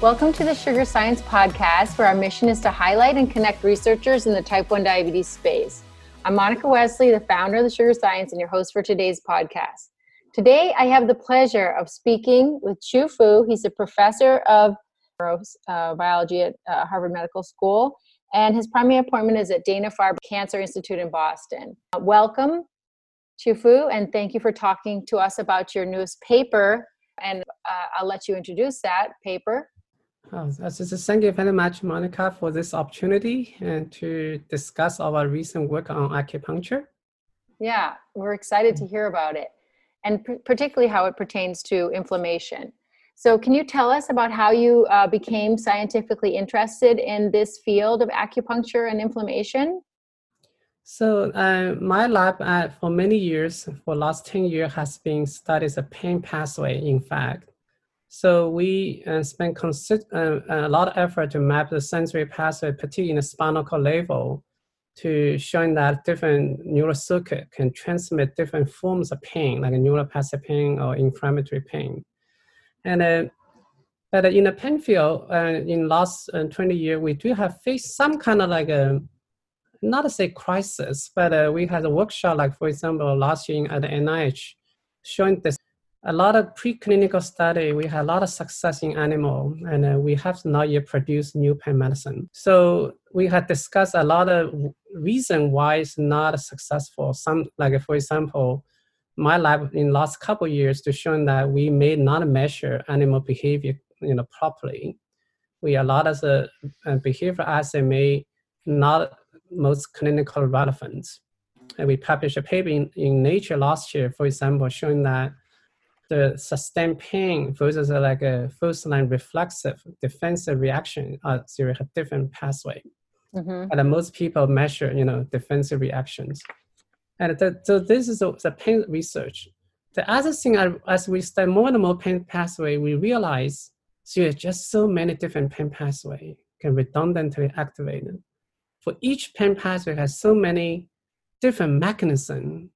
Welcome to the Sugar Science Podcast, where our mission is to highlight and connect researchers in the type 1 diabetes space. I'm Monica Wesley, the founder of the Sugar Science, and your host for today's podcast. Today, I have the pleasure of speaking with Chu Fu. He's a professor of neurobiology at uh, Harvard Medical School, and his primary appointment is at Dana Farber Cancer Institute in Boston. Uh, welcome, Chu Fu, and thank you for talking to us about your newest paper. And uh, I'll let you introduce that paper. Oh, thank you very much, Monica, for this opportunity and to discuss our recent work on acupuncture. Yeah, we're excited to hear about it, and p- particularly how it pertains to inflammation. So, can you tell us about how you uh, became scientifically interested in this field of acupuncture and inflammation? So, uh, my lab uh, for many years, for last 10 years, has been studies the pain pathway, in fact. So we uh, spent consi- uh, a lot of effort to map the sensory pathway, particularly in the spinal cord level, to showing that different neural circuit can transmit different forms of pain, like a neuropathic pain or inflammatory pain. And uh, but in the pain field, uh, in last uh, 20 years, we do have faced some kind of like a, not to say crisis, but uh, we had a workshop, like for example, last year at the NIH, showing this a lot of preclinical study, we had a lot of success in animal, and uh, we have not yet produced new pain medicine. So we had discussed a lot of reason why it's not successful. Some, like for example, my lab in last couple years to show that we may not measure animal behavior, you know, properly. We a lot of the uh, behavior assay may not most clinical relevant. And we published a paper in, in Nature last year, for example, showing that the sustained pain versus uh, like a first line reflexive defensive reaction uh, are zero different pathway. Mm-hmm. And most people measure, you know, defensive reactions. And the, so this is the pain research. The other thing, uh, as we study more and more pain pathway, we realize there are just so many different pain pathway can redundantly activate. For each pain pathway has so many different mechanisms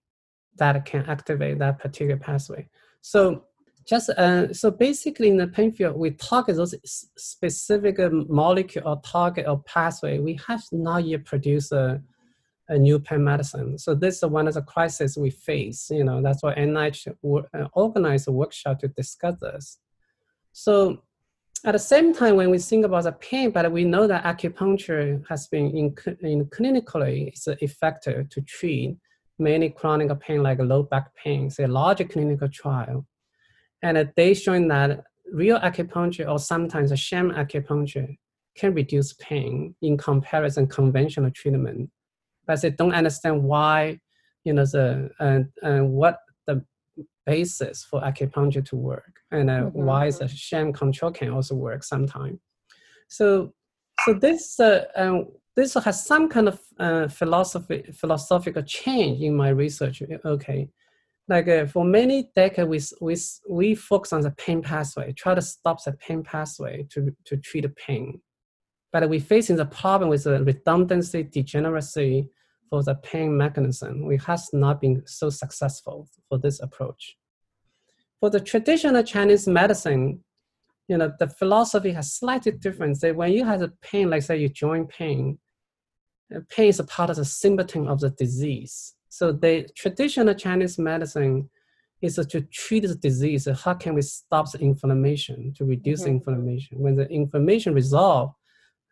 that can activate that particular pathway. So just uh, so basically in the pain field, we target those specific molecule or target or pathway. We have not yet produced a, a new pain medicine. So this is one of the crises we face. You know, that's why NIH uh, organized a workshop to discuss this. So at the same time, when we think about the pain, but we know that acupuncture has been in, in clinically it's effective to treat many chronic pain like low back pain, say large clinical trial. And they showing that real acupuncture or sometimes a sham acupuncture can reduce pain in comparison conventional treatment. But they don't understand why, you know, the and, uh, what the basis for acupuncture to work and uh, mm-hmm. why the sham control can also work sometimes. So, so this uh, um, this has some kind of uh, philosophy, philosophical change in my research. Okay, like uh, for many decades, we, we, we focus on the pain pathway, try to stop the pain pathway to, to treat the pain. But we're facing the problem with the redundancy, degeneracy for the pain mechanism. We has not been so successful for this approach. For the traditional Chinese medicine, you know, the philosophy has slightly different. Say when you have a pain, like say you joint pain, pain is a part of the symptom of the disease. So the traditional Chinese medicine is to treat the disease. How can we stop the inflammation to reduce mm-hmm. inflammation? When the inflammation resolve,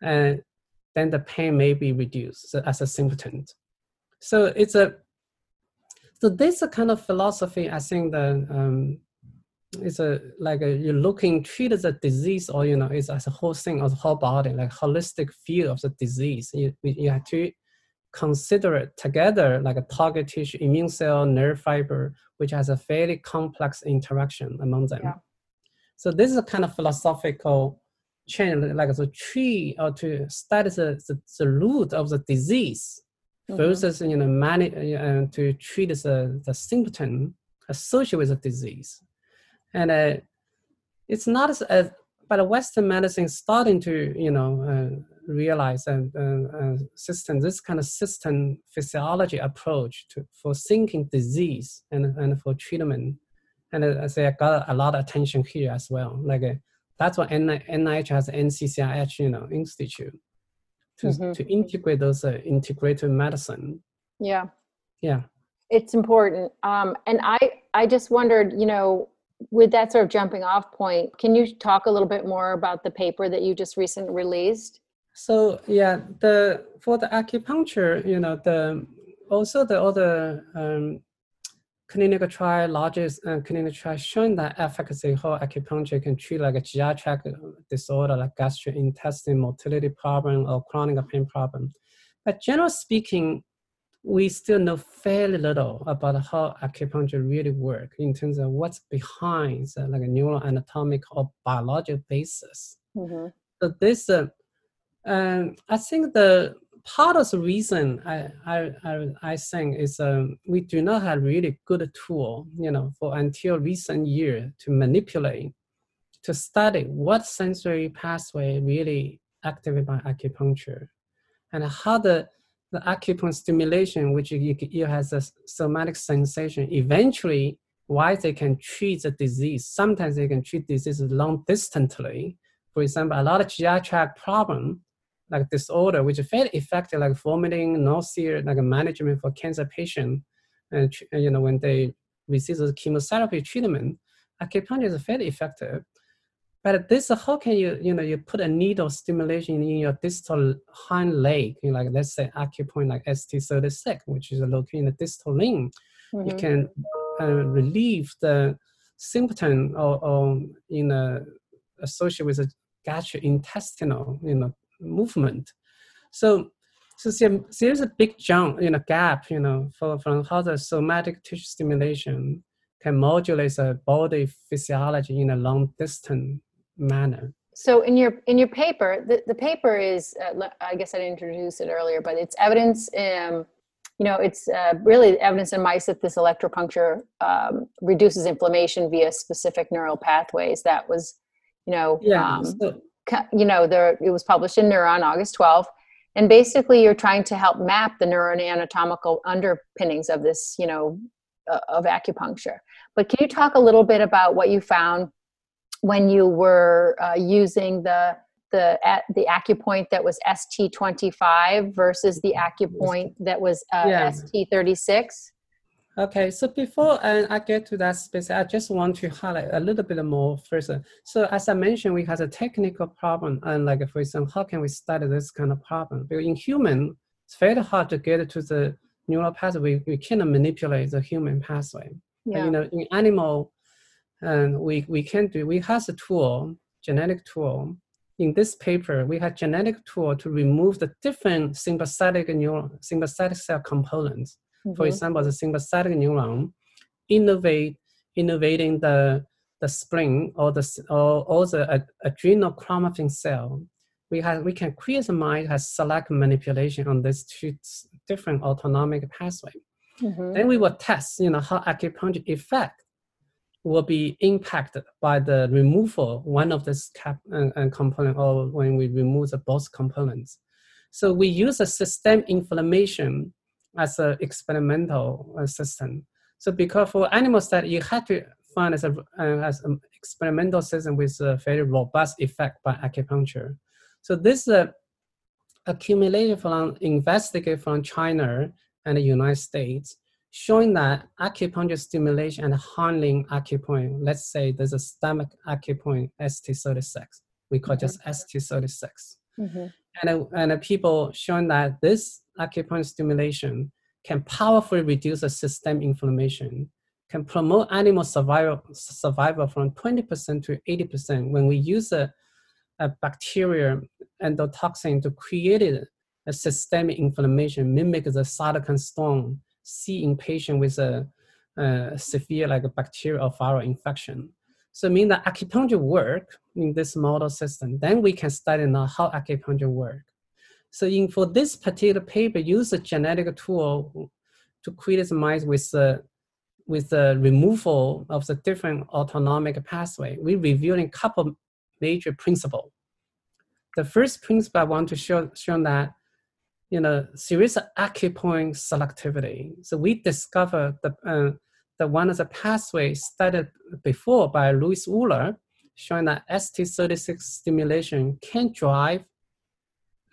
and uh, then the pain may be reduced as a symptom. So it's a so this a kind of philosophy I think that um, it's a like a, you're looking treat the disease or you know it's as a whole thing of the whole body like holistic view of the disease you, you have to consider it together like a target tissue immune cell nerve fiber which has a fairly complex interaction among them yeah. so this is a kind of philosophical change like the tree or to study the, the, the root of the disease mm-hmm. versus you know many uh, to treat the, the symptom associated with the disease and uh, it's not as, as but Western medicine is starting to you know uh, realize and uh, uh, system this kind of system physiology approach to for thinking disease and, and for treatment and uh, I say I got a lot of attention here as well like that's what NIH has NCCIH, you know, institute to, mm-hmm. to integrate those uh, integrative medicine. Yeah. Yeah. It's important. Um, and I, I just wondered, you know, with that sort of jumping off point, can you talk a little bit more about the paper that you just recently released? So yeah, the for the acupuncture, you know, the also the other um, clinical trial, largest uh, clinical trial showing that efficacy how acupuncture can treat like a GI tract disorder like gastrointestinal motility problem or chronic pain problem. But generally speaking, we still know fairly little about how acupuncture really work in terms of what's behind uh, like a neuroanatomic or biological basis. Mm-hmm. So this, uh, um, I think the part of the reason I I I, I think is um, we do not have really good tool, you know, for until recent year to manipulate, to study what sensory pathway really activated by acupuncture, and how the the acupuncture stimulation, which you, you has a somatic sensation, eventually why they can treat the disease. Sometimes they can treat diseases long distantly. For example, a lot of GI tract problem like disorder, which is very effective, like vomiting, nausea, like management for cancer patient, and you know when they receive the chemotherapy treatment, acupuncture is very effective. But this, how can you, you know, you put a needle stimulation in your distal hind leg, you know, like let's say acupoint like ST36, which is located in the distal limb, mm-hmm. you can uh, relieve the symptom or, or you know associated with the gastrointestinal, you know, movement. So, so there's a big jump, you know, gap, you know, for, from how the somatic tissue stimulation can modulate the body physiology in a long distance manner. So in your in your paper, the, the paper is, uh, I guess I didn't introduce it earlier, but it's evidence, um, you know, it's uh, really evidence in mice that this electropuncture um, reduces inflammation via specific neural pathways. That was, you know, yeah. Um, so you know, there it was published in Neuron August 12th. And basically, you're trying to help map the neuroanatomical underpinnings of this, you know, uh, of acupuncture. But can you talk a little bit about what you found when you were uh, using the the the acupoint that was ST25 versus the acupoint that was uh, yeah. ST36? Okay, so before uh, I get to that space, I just want to highlight a little bit more first. So as I mentioned, we have a technical problem, and like for example, how can we study this kind of problem? Because in human, it's very hard to get to the neural pathway. We cannot manipulate the human pathway. Yeah. But, you know, in animal, and we we can do. We have a tool, genetic tool. In this paper, we have genetic tool to remove the different sympathetic neuron, sympathetic cell components Mm-hmm. For example, the sympathetic neuron innovate innovating the the spring or the or, or the uh, adrenal chromatin cell. We have we can create a mind has select manipulation on these two different autonomic pathway. Mm-hmm. Then we will test, you know, how acupuncture effect will be impacted by the removal one of this cap and, uh, and component or when we remove the both components. So we use a system inflammation as an experimental uh, system. So because for animal study, you have to find as a uh, as an experimental system with a very robust effect by acupuncture. So this uh, accumulated from investigated from China and the United States, showing that acupuncture stimulation and handling acupoint, let's say there's a stomach acupoint ST36, we call mm-hmm. just ST36. Mm-hmm. And, uh, and uh, people showing that this acupuncture stimulation can powerfully reduce the system inflammation, can promote animal survival, survival from 20% to 80% when we use a, a bacteria endotoxin to create a systemic inflammation, mimic the cytokine storm see in patient with a, a severe like a bacterial viral infection. So mean that acupuncture work in this model system, then we can study now how acupuncture work. So in for this particular paper, use a genetic tool to create mice with the with the removal of the different autonomic pathway. We reviewed a couple major principles. The first principle I want to show, show that you know there is acupoint selectivity. So we discovered the uh, the one of the pathways studied before by Louis Wooler showing that ST36 stimulation can drive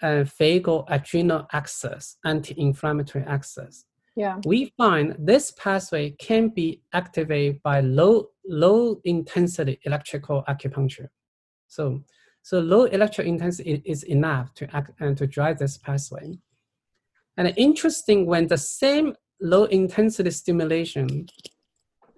uh, vagal adrenal axis, anti-inflammatory axis. Yeah. We find this pathway can be activated by low low intensity electrical acupuncture. So so low electrical intensity is enough to act and to drive this pathway. And interesting when the same low intensity stimulation,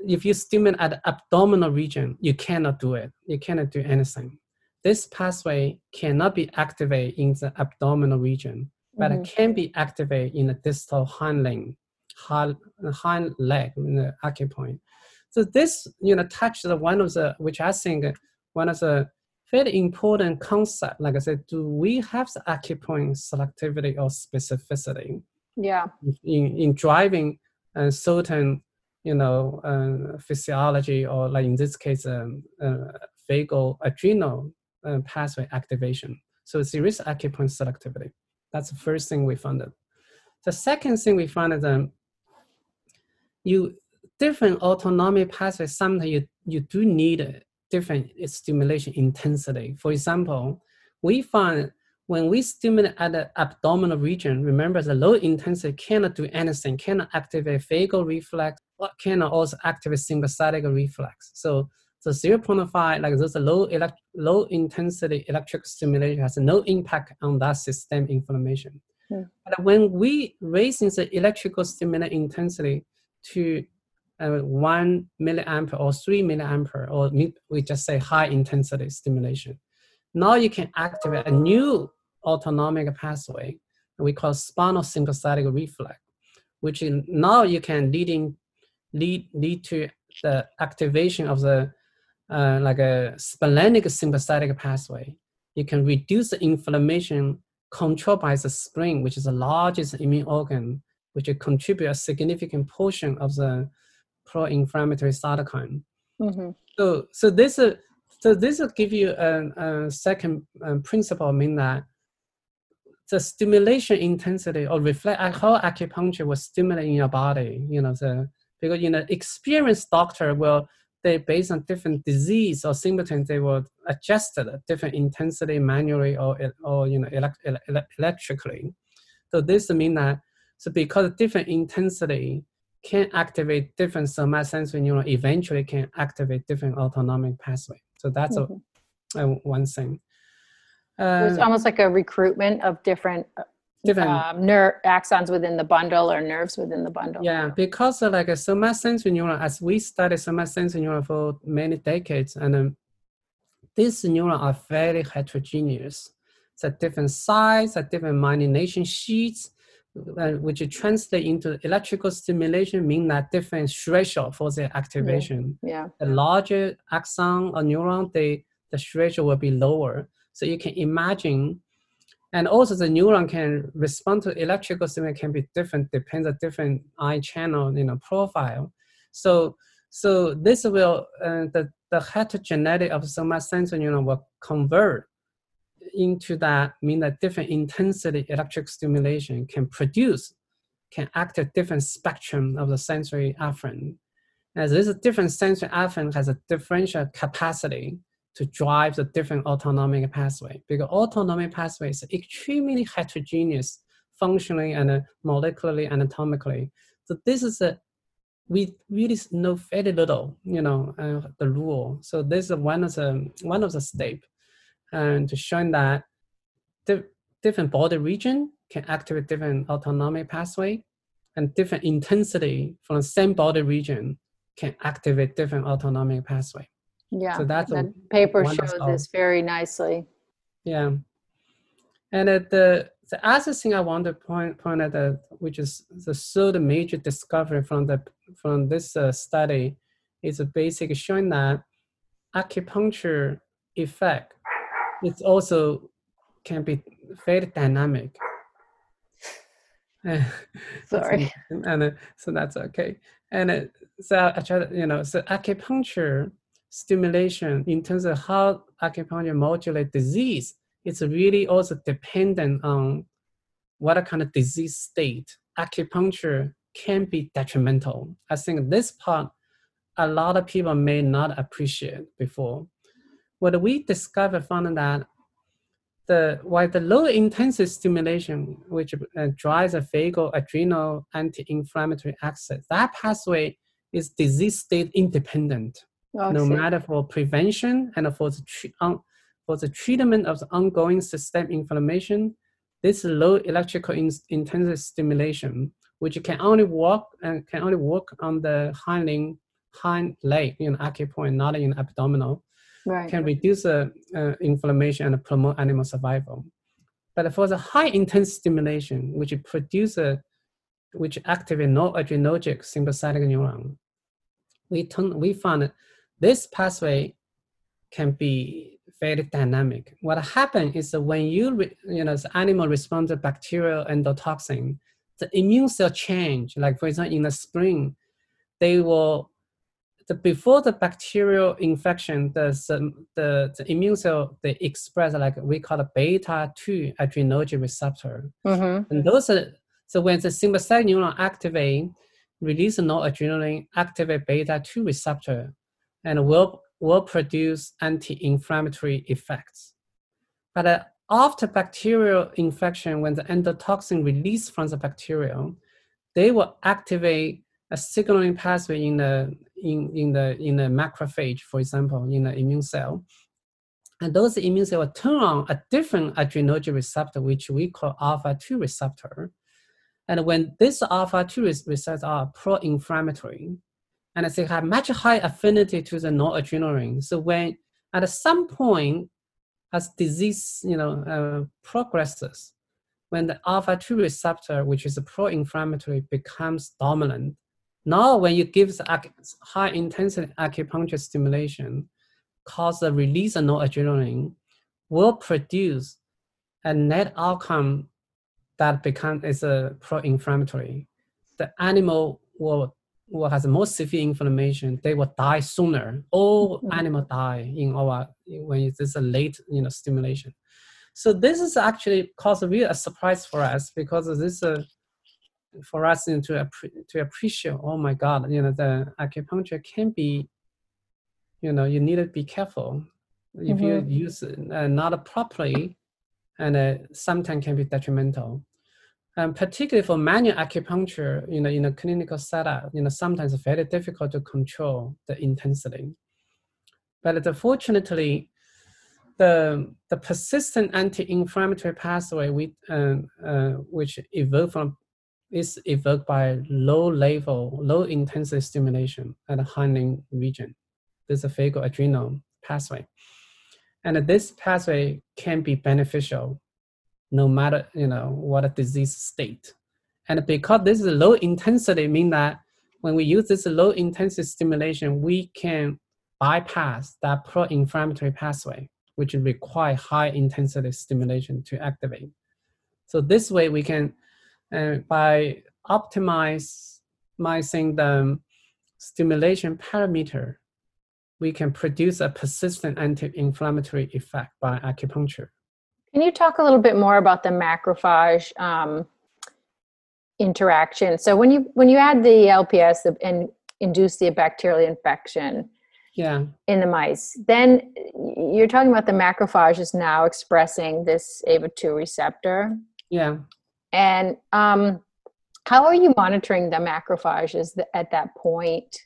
if you stimulate at the abdominal region, you cannot do it. You cannot do anything. This pathway cannot be activated in the abdominal region, but mm-hmm. it can be activated in the distal hind leg, hind, hind leg, in the acupoint. So this, you know, touches one of the, which I think one of the very important concept. Like I said, do we have the acupoint selectivity or specificity? Yeah. In in driving a certain, you know, uh, physiology or like in this case, um, uh, vagal adrenal uh, pathway activation. So there is acupoint selectivity. That's the first thing we found. It. The second thing we found is um, you different autonomic pathways. Sometimes you you do need different stimulation intensity. For example, we find when we stimulate at the abdominal region, remember the low intensity cannot do anything, cannot activate vagal reflex, but cannot also activate sympathetic reflex. So the 0.5, like those low elect, low intensity electric stimulation has no impact on that system inflammation. Hmm. But when we raising the electrical stimulation intensity to uh, one milliampere or three milliampere, or we just say high intensity stimulation. Now you can activate a new autonomic pathway we call spinal sympathetic reflex, which now you can leading lead lead to the activation of the uh, like a splenic sympathetic pathway. You can reduce the inflammation controlled by the spleen, which is the largest immune organ, which contribute a significant portion of the pro-inflammatory cytokine. Mm-hmm. So, so this, uh, so this will give you a, a second um, principle, mean that the stimulation intensity or reflect how acupuncture will stimulate in your body. You know, the because you know experienced doctor will they based on different disease or symptoms they will adjust it different intensity manually or or you know elect, electrically. So this mean that so because different intensity can activate different somatosensory neuron eventually can activate different autonomic pathway. So that's mm-hmm. a, a, one thing. Uh, it's almost like a recruitment of different different um, nerve axons within the bundle or nerves within the bundle. Yeah, because uh, like a somatosensory neuron, as we studied somatosensory neuron for many decades, and um, these neurons are very heterogeneous. It's a different size, a different myelination sheets, uh, which translate into electrical stimulation mean that different threshold for the activation. Yeah. yeah. The larger axon or neuron, they, the threshold will be lower. So you can imagine, and also the neuron can respond to electrical stimulation can be different, depends on different eye channel, you know, profile. So, so this will, uh, the, the heterogeneity of somatosensory neuron will convert into that mean that different intensity electric stimulation can produce, can activate different spectrum of the sensory afferent. As this different sensory afferent has a differential capacity to drive the different autonomic pathway because autonomic pathway is extremely heterogeneous functionally and molecularly anatomically. So this is a we really know very little, you know, uh, the rule. So this is one of the one of the step and to show that di- different body region can activate different autonomic pathway and different intensity from the same body region can activate different autonomic pathway. Yeah, so that's that a, paper shows this very nicely. Yeah, and uh, the the other thing I want to point point out, that, which is the third major discovery from the from this uh, study, is basically showing that acupuncture effect it also can be very dynamic. Sorry. and uh, so that's okay. And uh, so I try to, you know, so acupuncture stimulation in terms of how acupuncture modulate disease, it's really also dependent on what kind of disease state acupuncture can be detrimental. I think this part a lot of people may not appreciate before what we discovered found that the while the low intensity stimulation, which uh, drives a vagal adrenal anti-inflammatory axis, that pathway is disease state independent, oh, no matter for prevention and for the, um, for the treatment of the ongoing systemic inflammation. This low electrical in intensity stimulation, which can only work and uh, can only work on the hind hind leg, you know, acupoint, not in abdominal, right. can reduce uh, uh, inflammation and promote animal survival. But for the high intense stimulation, which produce a, which activate no noradrenergic sympathetic neuron, we turn, we found this pathway can be very dynamic. What happens is that when you, re, you know, the animal responds to bacterial endotoxin, the immune cell change. Like for example, in the spring, they will the before the bacterial infection, the, the, the immune cell they express like we call the beta two adrenergic receptor, mm-hmm. and those are so when the sympathetic neuron activate, release noradrenaline, activate beta two receptor, and will will produce anti-inflammatory effects. But uh, after bacterial infection, when the endotoxin released from the bacterium, they will activate a signaling pathway in the in, in the in the macrophage, for example, in the immune cell. And those immune cells turn on a different adrenergic receptor, which we call alpha-2 receptor. And when this alpha-2 receptors are pro-inflammatory, and they have much high affinity to the noradrenaline. So when at some point, as disease you know uh, progresses, when the alpha-2 receptor, which is pro-inflammatory, becomes dominant, now, when you give high intensity acupuncture stimulation, cause the release of noradrenaline, will produce a net outcome that become is a pro-inflammatory. The animal will will has more severe inflammation. They will die sooner. All mm-hmm. animal die in our when it's a late you know stimulation. So this is actually caused a real a surprise for us because this is a for us to to appreciate oh my god you know the acupuncture can be you know you need to be careful. If mm-hmm. you use it uh, not properly and uh, sometimes can be detrimental. Um, particularly for manual acupuncture you know in a clinical setup you know sometimes it's very difficult to control the intensity. But uh, fortunately the, the persistent anti-inflammatory pathway we, uh, uh, which evolved from is evoked by low level, low intensity stimulation at the hinding region. This is a vagal adrenal pathway. And this pathway can be beneficial no matter you know what a disease state. And because this is low intensity, mean that when we use this low intensity stimulation, we can bypass that pro-inflammatory pathway, which require high intensity stimulation to activate. So this way we can and by optimizing the stimulation parameter, we can produce a persistent anti-inflammatory effect by acupuncture. Can you talk a little bit more about the macrophage um, interaction? So when you when you add the LPS and induce the bacterial infection, yeah, in the mice, then you're talking about the macrophage is now expressing this AVA2 receptor. Yeah. And um, how are you monitoring the macrophages at that point?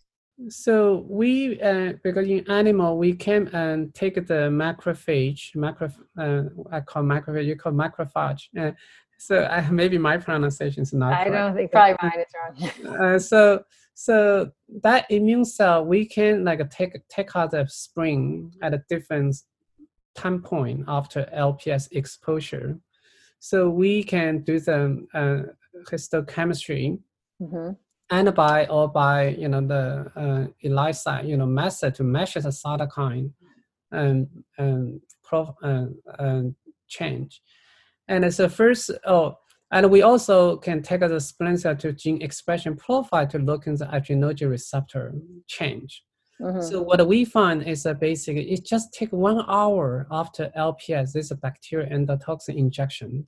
So we, uh, because in animal, we can uh, take the macrophage, macro, uh, I call macrophage, you call macrophage. Uh, so uh, maybe my pronunciation is not. I correct. don't think probably mine is wrong. uh, so so that immune cell, we can like take take out the spring at a different time point after LPS exposure. So we can do the uh, histochemistry mm-hmm. and by or by you know the uh, ELISA you know method to measure the cytokine and and prof, uh, uh, change. And so first oh and we also can take the spleen cell to gene expression profile to look in the adrenergic receptor change. Mm-hmm. So what we find is that basically it just take one hour after LPS, this is a bacterial endotoxin injection.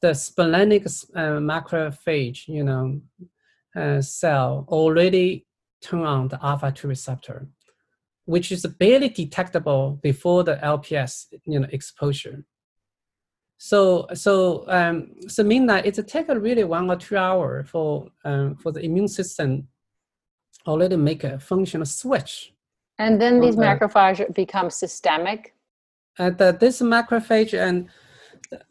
The splenic uh, macrophage, you know, uh, cell already turn on the alpha two receptor. which is barely detectable before the LPS you know exposure. So so um, so mean that it takes really one or two hours for um, for the immune system already make a functional switch. And then these macrophages become systemic. And the, this macrophage and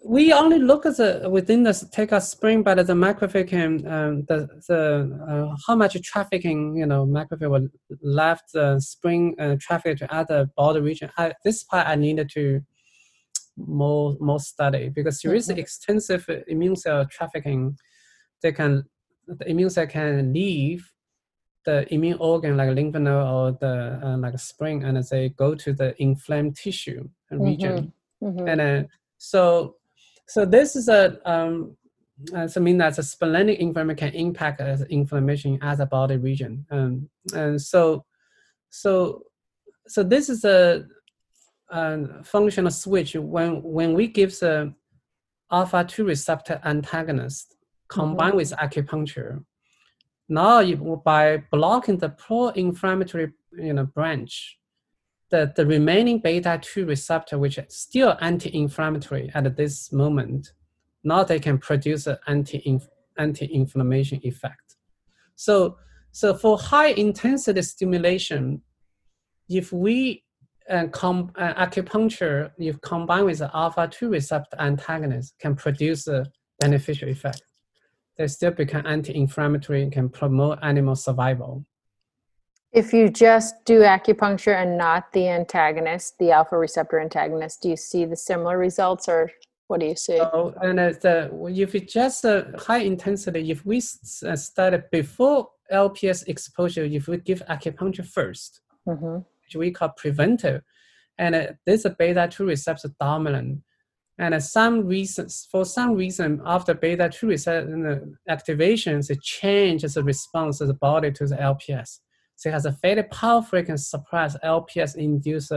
we only look at the within the take a spring, but the macrophage can um, the the uh, how much trafficking you know macrophage will left the spring uh, traffic to other border region. I, this part I needed to more more study because there is mm-hmm. extensive immune cell trafficking. They can the immune cell can leave the immune organ like lymph node or the uh, like spring and they go to the inflamed tissue region mm-hmm. Mm-hmm. and uh, so, so this is a um, uh, so mean that the splenic inflammation can impact as inflammation as a body region. Um, and so, so, so this is a, a functional switch when when we give the alpha two receptor antagonist combined mm-hmm. with acupuncture. Now, you, by blocking the pro-inflammatory you know branch, the, the remaining beta 2 receptor, which is still anti-inflammatory at this moment, now they can produce an anti anti-inflammation effect. So, so for high intensity stimulation, if we uh, com- uh, acupuncture, if combined with the alpha 2 receptor antagonist, can produce a beneficial effect. They still become anti-inflammatory and can promote animal survival. If you just do acupuncture and not the antagonist, the alpha receptor antagonist, do you see the similar results or what do you see? Oh, and uh, the, if it's just a high intensity, if we uh, started before LPS exposure, if we give acupuncture 1st mm-hmm. which we call preventive, and uh, this is beta 2 receptor dominant, and uh, some reasons, for some reason, after beta 2 receptor activations, it changes the response of the body to the LPS. So it has a very powerful can suppress LPS induced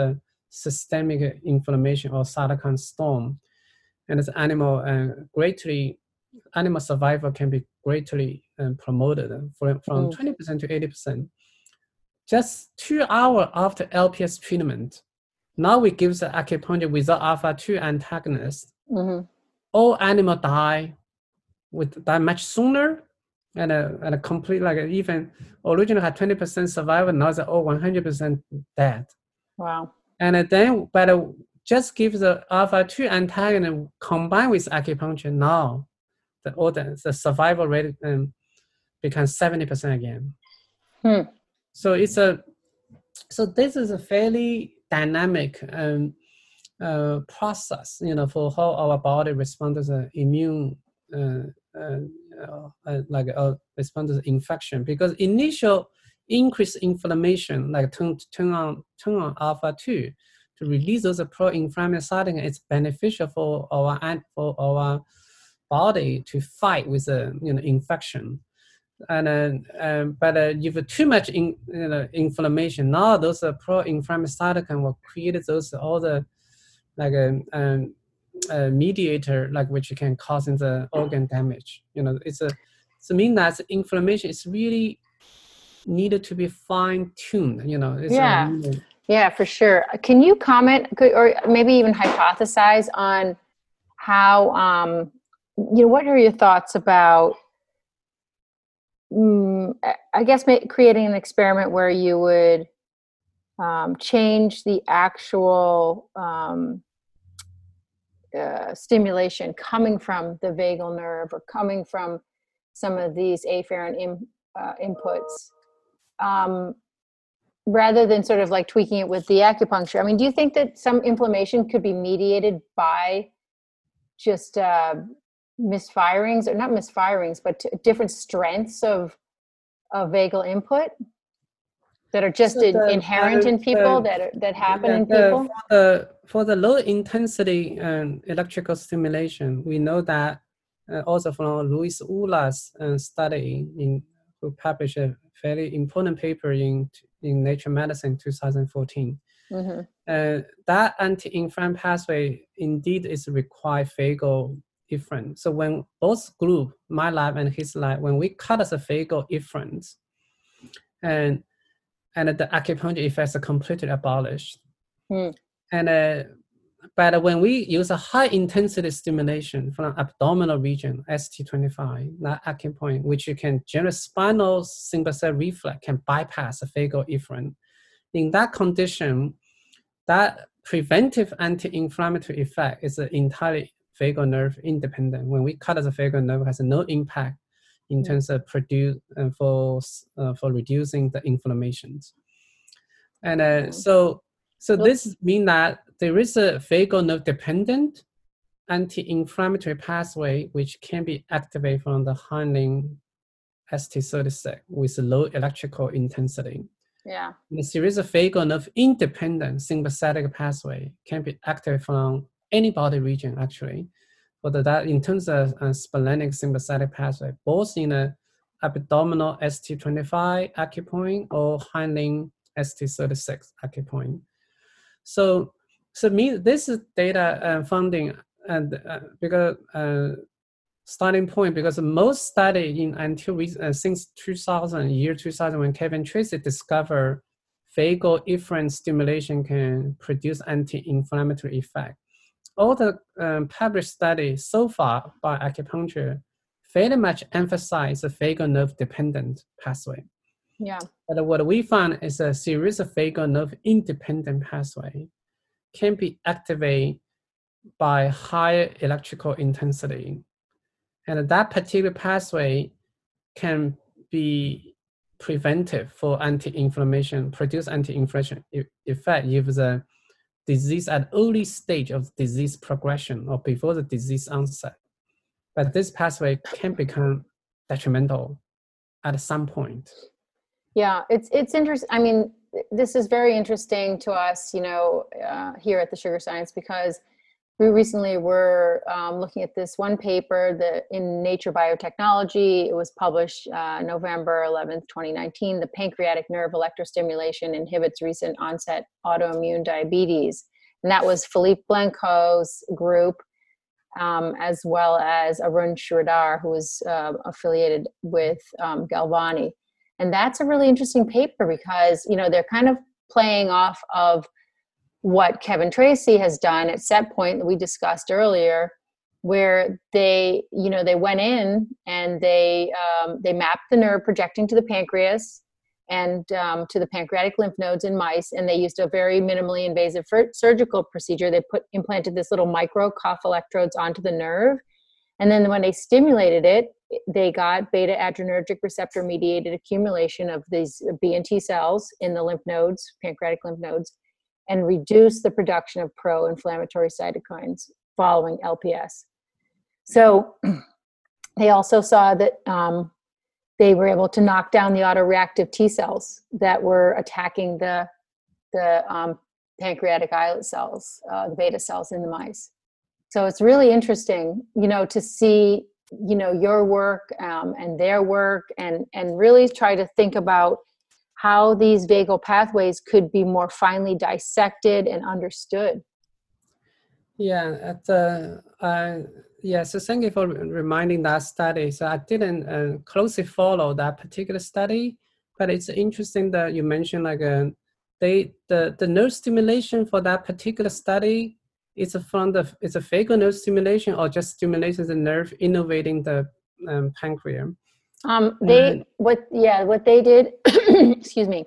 systemic inflammation or cytokine storm. And this animal uh, greatly, animal survival can be greatly uh, promoted from, from mm. 20% to 80%. Just two hours after LPS treatment, now we give the acupuncture without alpha-2 antagonist. Mm-hmm. All animal die with die much sooner and a, and a complete like even originally had 20% survival now it's all 100% dead wow and then but just give the alpha 2 antagonist combined with acupuncture now the order the survival rate um, becomes 70% again hmm. so it's a so this is a fairly dynamic um, uh, process you know for how our body responds to the immune uh, uh, uh, like a response to infection. Because initial increased inflammation like turn, turn on turn on alpha 2 to release those pro-inflammatory cytokines it's beneficial for our for our body to fight with the you know infection and uh, um, but uh, if too much in, you know, inflammation now those uh, pro-inflammatory cytokine will create those all the like um, um, a mediator like which can cause the organ damage. You know, it's a so mean that inflammation is really needed to be fine tuned. You know, yeah, a, yeah, for sure. Can you comment or maybe even hypothesize on how um, you know what are your thoughts about? Mm, I guess creating an experiment where you would um, change the actual um, uh, stimulation coming from the vagal nerve or coming from some of these afferent in, uh, inputs um, rather than sort of like tweaking it with the acupuncture. I mean do you think that some inflammation could be mediated by just uh, misfirings or not misfirings but different strengths of of vagal input that are just so the, inherent in people the, that are, that happen in people for the, for the low intensity um, electrical stimulation we know that uh, also from Luis Ula's uh, study in who published a very important paper in in Nature Medicine 2014 mm-hmm. uh, that anti-inflammatory pathway indeed is required vagal efferent so when both group my lab and his lab when we cut the vagal efferent and and the acupuncture effects are completely abolished. Hmm. And uh, but when we use a high intensity stimulation from abdominal region, ST25, that acupoint, which you can generate spinal sympathetic reflex, can bypass the vagal efferent. In that condition, that preventive anti-inflammatory effect is entirely vagal nerve independent. When we cut the vagal nerve, has no impact in terms of produce uh, for uh, for reducing the inflammations. And uh, so so this means that there is a vagal nerve dependent anti-inflammatory pathway which can be activated from the Heinlein ST36 with low electrical intensity. Yeah. The series of vagal nerve independent sympathetic pathway can be activated from any body region actually. But that in terms of uh, splenic sympathetic pathway, both in the abdominal ST25 acupoint or hindling ST36 acupoint. So, so me, this is data uh, funding and uh, because uh, starting point because most study in until we, uh, since 2000 year 2000 when Kevin Tracy discovered vagal efferent stimulation can produce anti-inflammatory effect. All the um, published studies so far by acupuncture very much emphasize the vagal nerve dependent pathway. Yeah. But what we found is a series of vagal nerve independent pathway can be activated by higher electrical intensity. And that particular pathway can be preventive for anti-inflammation, produce anti-inflammation effect if the disease at early stage of disease progression or before the disease onset. But this pathway can become detrimental at some point. Yeah, it's it's interesting. I mean, this is very interesting to us, you know, uh, here at the Sugar Science because we recently were um, looking at this one paper that in Nature Biotechnology. It was published uh, November 11th, 2019. The pancreatic nerve electrostimulation inhibits recent onset autoimmune diabetes, and that was Philippe Blanco's group. Um, as well as Arun Shridhar, who was uh, affiliated with um, Galvani and that's a really interesting paper because you know they're kind of playing off of what Kevin Tracy has done at Set Point that we discussed earlier, where they you know they went in and they um, they mapped the nerve projecting to the pancreas and um, to the pancreatic lymph nodes in mice and they used a very minimally invasive surgical procedure. They put implanted this little micro cuff electrodes onto the nerve and then when they stimulated it they got beta adrenergic receptor mediated accumulation of these B and T cells in the lymph nodes, pancreatic lymph nodes, and reduce the production of pro inflammatory cytokines following LPS. So they also saw that um, they were able to knock down the autoreactive T cells that were attacking the, the um, pancreatic islet cells, uh, the beta cells in the mice. So it's really interesting, you know, to see you know your work um, and their work and and really try to think about how these vagal pathways could be more finely dissected and understood yeah at, uh, uh, yeah so thank you for reminding that study so i didn't uh, closely follow that particular study but it's interesting that you mentioned like uh, they the the nerve stimulation for that particular study it's a from the it's a vagal nerve stimulation or just stimulating the nerve innervating the um, pancreas. Um, they what yeah what they did, excuse me,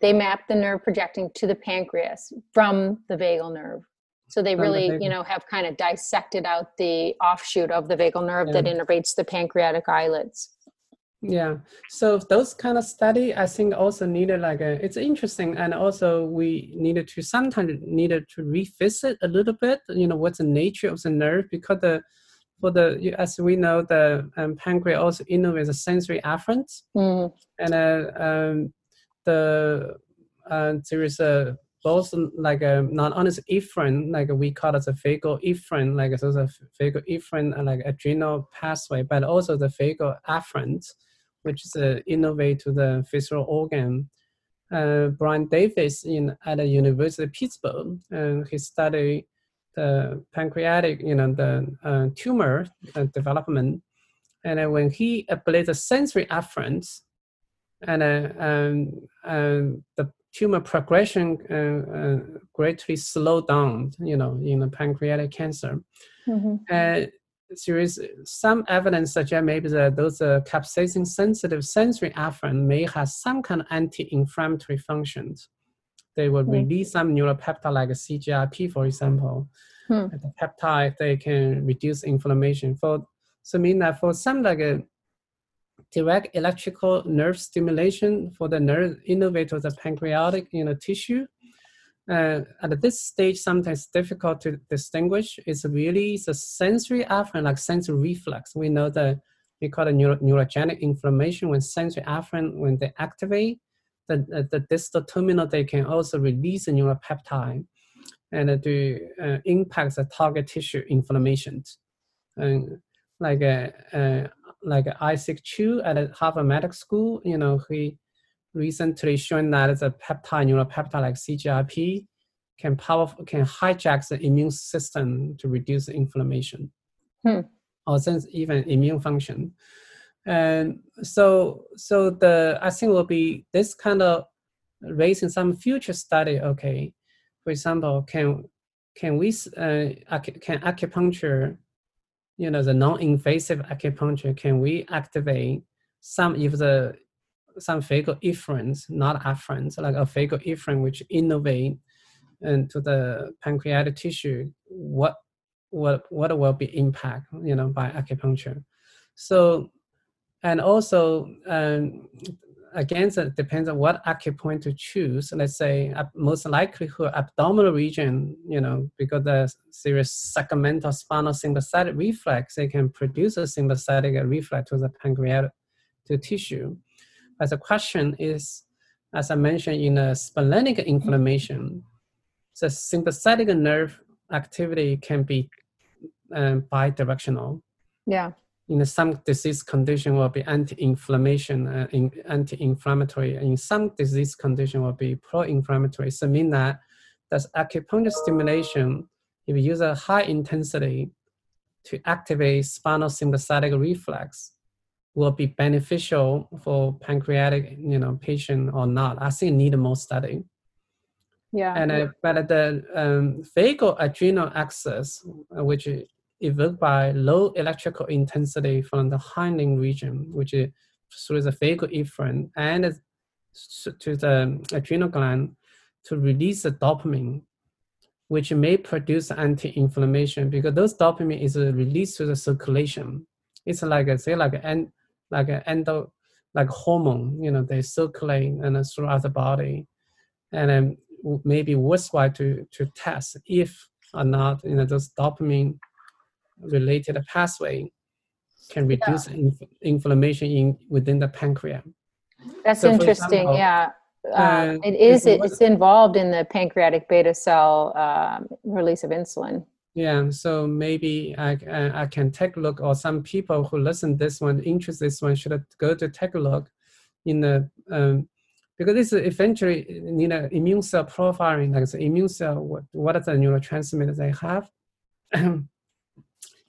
they mapped the nerve projecting to the pancreas from the vagal nerve. So they really the you know have kind of dissected out the offshoot of the vagal nerve yeah. that innervates the pancreatic islets. Yeah, so those kind of study, I think also needed like a, it's interesting, and also we needed to sometimes needed to revisit a little bit, you know, what's the nature of the nerve because the for the as we know the um, pancreas also innervates the sensory afferents, mm. and uh, um, the uh, there is a both like a not only efferent, like we call it the vagal efferent, like so the vagal efferent uh, like adrenal pathway, but also the vagal afferent which is uh, innovate to the visceral organ. Uh, Brian Davis in at the University of Pittsburgh, and he studied the pancreatic, you know, the uh, tumor uh, development. And when he applied the sensory afferents and uh, um, um, the tumor progression uh, uh, greatly slowed down, you know, in the pancreatic cancer. Mm-hmm. Uh, there is some evidence suggest maybe that those uh, capsaicin sensitive sensory afferent may have some kind of anti-inflammatory functions. They will mm-hmm. release some neuropeptide like CGRP, for example. Hmm. The peptide they can reduce inflammation. For so mean that for some like a direct electrical nerve stimulation for the nerve of the pancreatic you know tissue. Uh, at this stage, sometimes difficult to distinguish. It's really the sensory afferent, like sensory reflex. We know that we call it neuro- neurogenic inflammation when sensory afferent, when they activate, the, the, the distal terminal, they can also release a neuropeptide and to uh, impact the target tissue inflammation. And like a, uh, like Isaac Chiu at Harvard Medical School, you know, he recently shown that the peptide neuropeptide like CGRP can powerful can hijack the immune system to reduce inflammation, hmm. or sense even immune function. And so, so the I think will be this kind of raising some future study. Okay, for example, can can we uh, can acupuncture you know, the non-invasive acupuncture, can we activate some if the some vagal efferents, not afferents, like a vagal efferent which innervate into the pancreatic tissue, what what what will be impact, you know, by acupuncture. So and also um, again, it depends on what acupoint to choose. Let's say most likely who abdominal region, you know, because the serious segmental spinal sympathetic reflex, they can produce a sympathetic reflex to the pancreatic to tissue. But the question is, as I mentioned in a splenic inflammation, the sympathetic nerve activity can be um, bidirectional. Yeah in some disease condition will be anti-inflammation, uh, in, anti-inflammatory. In some disease condition will be pro-inflammatory. So mean that that's acupuncture stimulation, if you use a high intensity to activate spinal sympathetic reflex, will be beneficial for pancreatic, you know, patient or not. I think need more study. Yeah. And uh, but the um, vagal adrenal axis, which evoked by low electrical intensity from the hindlimb region, which is through the vagal efferent and to the adrenal gland to release the dopamine, which may produce anti-inflammation because those dopamine is released to the circulation. It's like a, say like an like an endo like hormone, you know, they circulate and uh, throughout the body, and then maybe worthwhile to to test if or not, you know, those dopamine related pathway can reduce yeah. inf- inflammation in within the pancreas. That's so interesting. Example, yeah. Uh, uh, it is it's involved in the pancreatic beta cell um, release of insulin yeah so maybe I, I, I can take a look or some people who listen this one interest this one should go to take a look in the um, because this is eventually you know immune cell profiling like the immune cell what, what are the neurotransmitters they have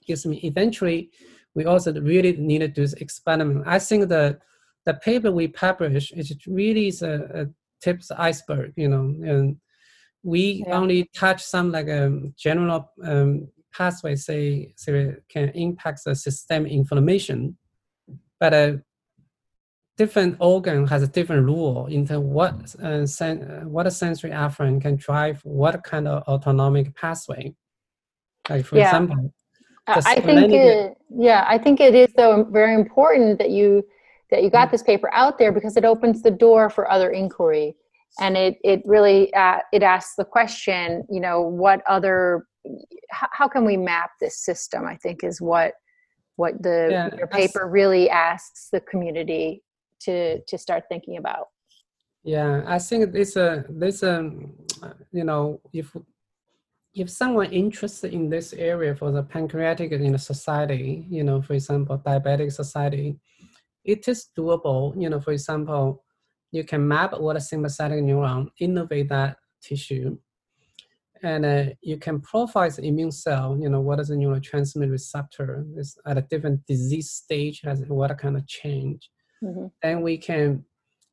excuse me, eventually we also really need to do this experiment. I think the the paper we publish is really is a, a tips iceberg, you know, and we yeah. only touch some like a um, general um, pathway, say, say can impact the systemic inflammation, but a different organ has a different rule into what uh, sen- what a sensory afferent can drive what kind of autonomic pathway. Like for yeah. example, I think it, yeah, I think it is though very important that you that you got mm. this paper out there because it opens the door for other inquiry, and it it really uh, it asks the question, you know, what other how, how can we map this system? I think is what what the yeah, your paper really asks the community to to start thinking about. Yeah, I think it's a this um you know if if someone interested in this area for the pancreatic in the society, you know, for example, diabetic society, it is doable. You know, for example, you can map what a sympathetic neuron, innovate that tissue, and uh, you can profile the immune cell. You know, what is the neurotransmitter receptor is at a different disease stage has what kind of change. Mm-hmm. Then we can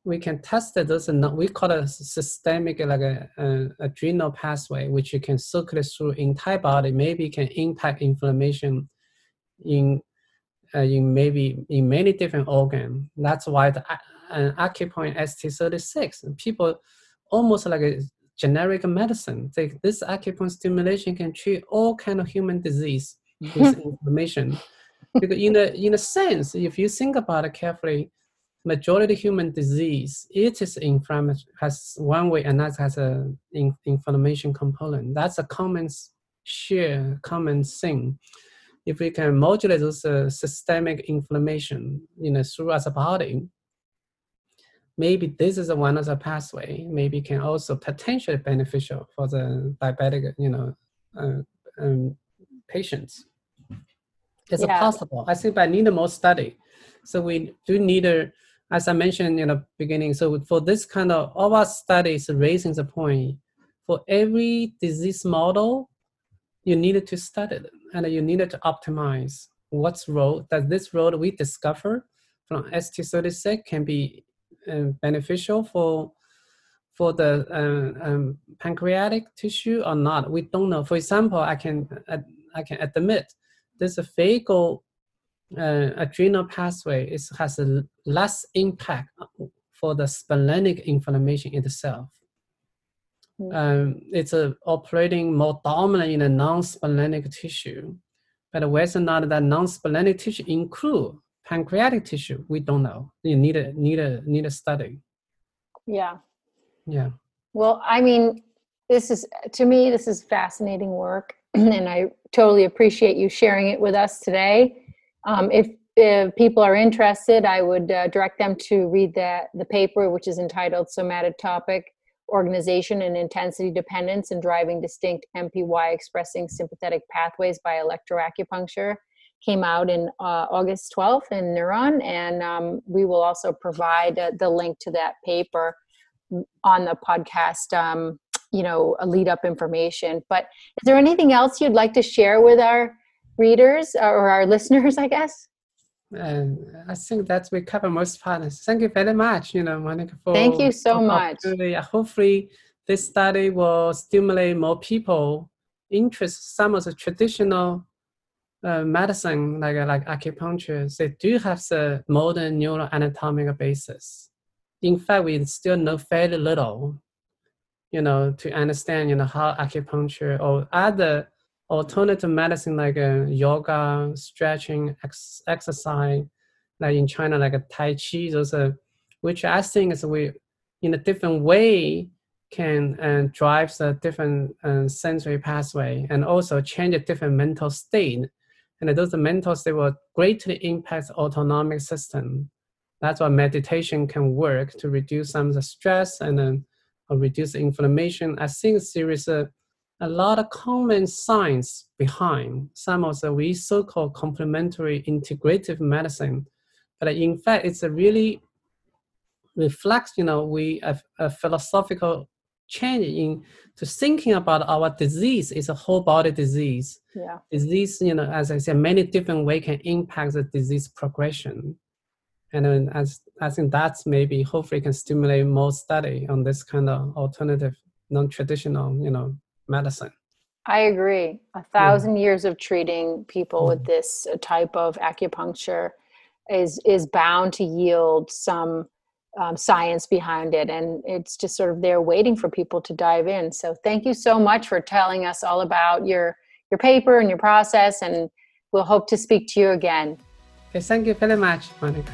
we can test it. Those we call it systemic like a, a, adrenal pathway, which you can circulate through entire body. Maybe can impact inflammation in uh, in maybe in many different organs. That's why the uh, acupoint ST36 people almost like a generic medicine. They, this acupuncture stimulation can treat all kind of human disease with inflammation. Because in a in a sense, if you think about it carefully, majority human disease it is inflammation has one way and that has a in, inflammation component. That's a common share common thing. If we can modulate those uh, systemic inflammation you know throughout the body, maybe this is one of the pathway. Maybe can also potentially beneficial for the diabetic, you know, uh, um, patients. It's yeah. possible. I think I need more study. So we do need a, as I mentioned in the beginning. So for this kind of all our studies raising the point, for every disease model, you needed to study it and you needed to optimize what's role that this role we discover from ST36 can be beneficial for for the uh, um, pancreatic tissue or not. We don't know. For example, I can I can admit this vagal uh, adrenal pathway is, has a less impact for the splenic inflammation itself. Mm-hmm. Um, it's a operating more dominant in the non-splenic tissue, but whether or not that non-splenic tissue include pancreatic tissue, we don't know. You need a need a need a study. Yeah. Yeah. Well, I mean, this is to me this is fascinating work, and I totally appreciate you sharing it with us today. Um, if if people are interested, I would uh, direct them to read the the paper, which is entitled "Somatotopic Organization and Intensity Dependence in Driving Distinct NPY Expressing Sympathetic Pathways by Electroacupuncture." came out in uh, August 12th in Neuron, and um, we will also provide uh, the link to that paper on the podcast. Um, you know, lead up information. But is there anything else you'd like to share with our readers or our listeners? I guess. And I think that we cover most parts. Thank you very much, you know, Monica. For Thank you so much. Hopefully, this study will stimulate more people interest some of the traditional uh, medicine like like acupuncture, they do have the modern neuroanatomical basis. In fact, we still know fairly little, you know, to understand you know how acupuncture or other alternative medicine like uh, yoga, stretching, ex- exercise, like in China like a Tai Chi, those are, which I think is we in a different way can uh, drive the different uh, sensory pathway and also change a different mental state and those mental state will greatly impact autonomic system. That's why meditation can work to reduce some of the stress and uh, reduce inflammation. I think there is a, a lot of common science behind some of the we so-called complementary integrative medicine. But in fact, it's a really reflects, you know, we a, a philosophical change in to thinking about our disease is a whole body disease. Yeah. Disease, you know, as I said, many different way can impact the disease progression. And then as I think that's maybe hopefully can stimulate more study on this kind of alternative, non-traditional, you know, medicine. I agree. A thousand yeah. years of treating people with this type of acupuncture is is bound to yield some um, science behind it and it's just sort of there waiting for people to dive in so thank you so much for telling us all about your your paper and your process and we'll hope to speak to you again okay thank you very much monica